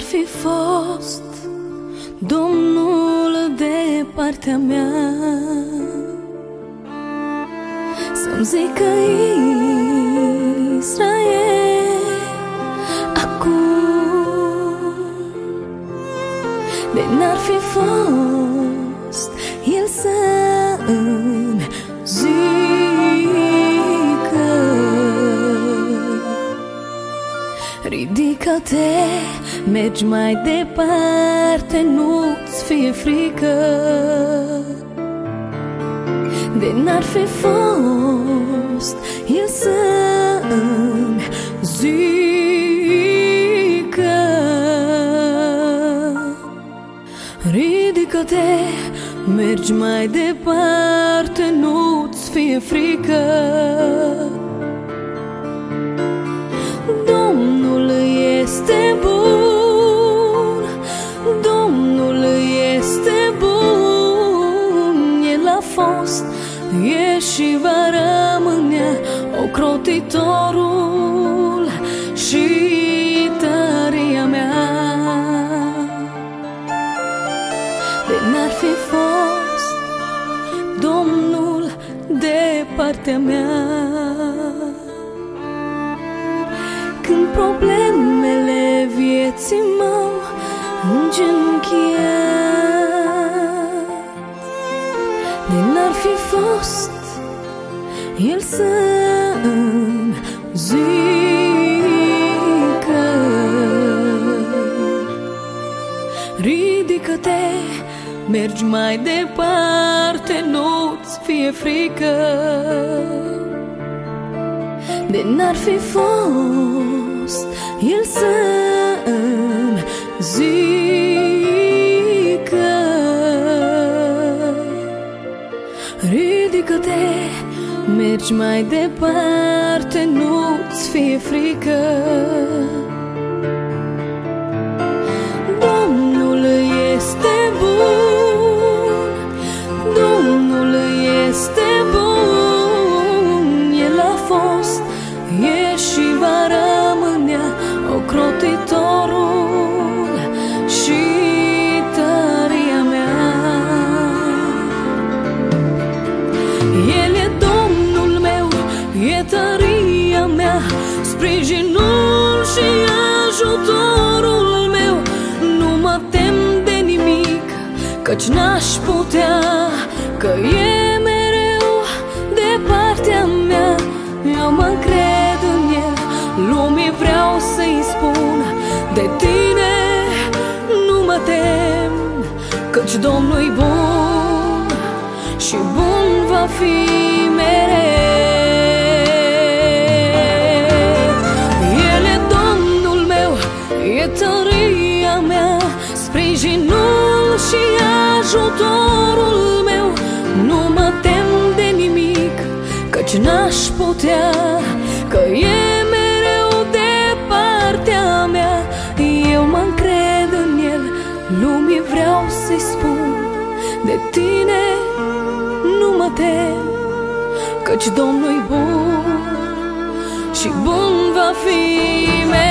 fi fost Domnul de partea mea. Să-mi zică Israel Acum De n-ar fi fost El să îmi zică Ridică-te, mergi mai departe, nu-ți fie frică. De n-ar fi fost El să îmi zică. Ridică-te, mergi mai departe, nu-ți fie frică fost, e și va rămâne ocrotitorul și tăria mea. De n-ar fi fost Domnul de partea mea Când problemele vieții m-au îngenunchiat De n-ar fi fost El să îmi zică. Ridică-te, mergi mai departe, nu-ți fie frică. De n-ar fi fost El să îmi zică Ridică-te, mergi mai departe, nu-ți fie frică. Domnul este bun, Domnul este bun, El a fost, sprijinul și ajutorul meu. Nu mă tem de nimic, căci n-aș putea, că e mereu de partea mea. Eu mă cred în el, lumii vreau să-i spun de tine nu mă tem, căci Domnul-i bun și bun va fi mereu. Sprijinul și ajutorul meu. Nu mă tem de nimic, căci n-aș putea, că e mereu de partea mea. Eu mă încred în el, lumii vreau să-i spun de tine nu mă tem, căci Domnul-i bun și bun va fi mereu.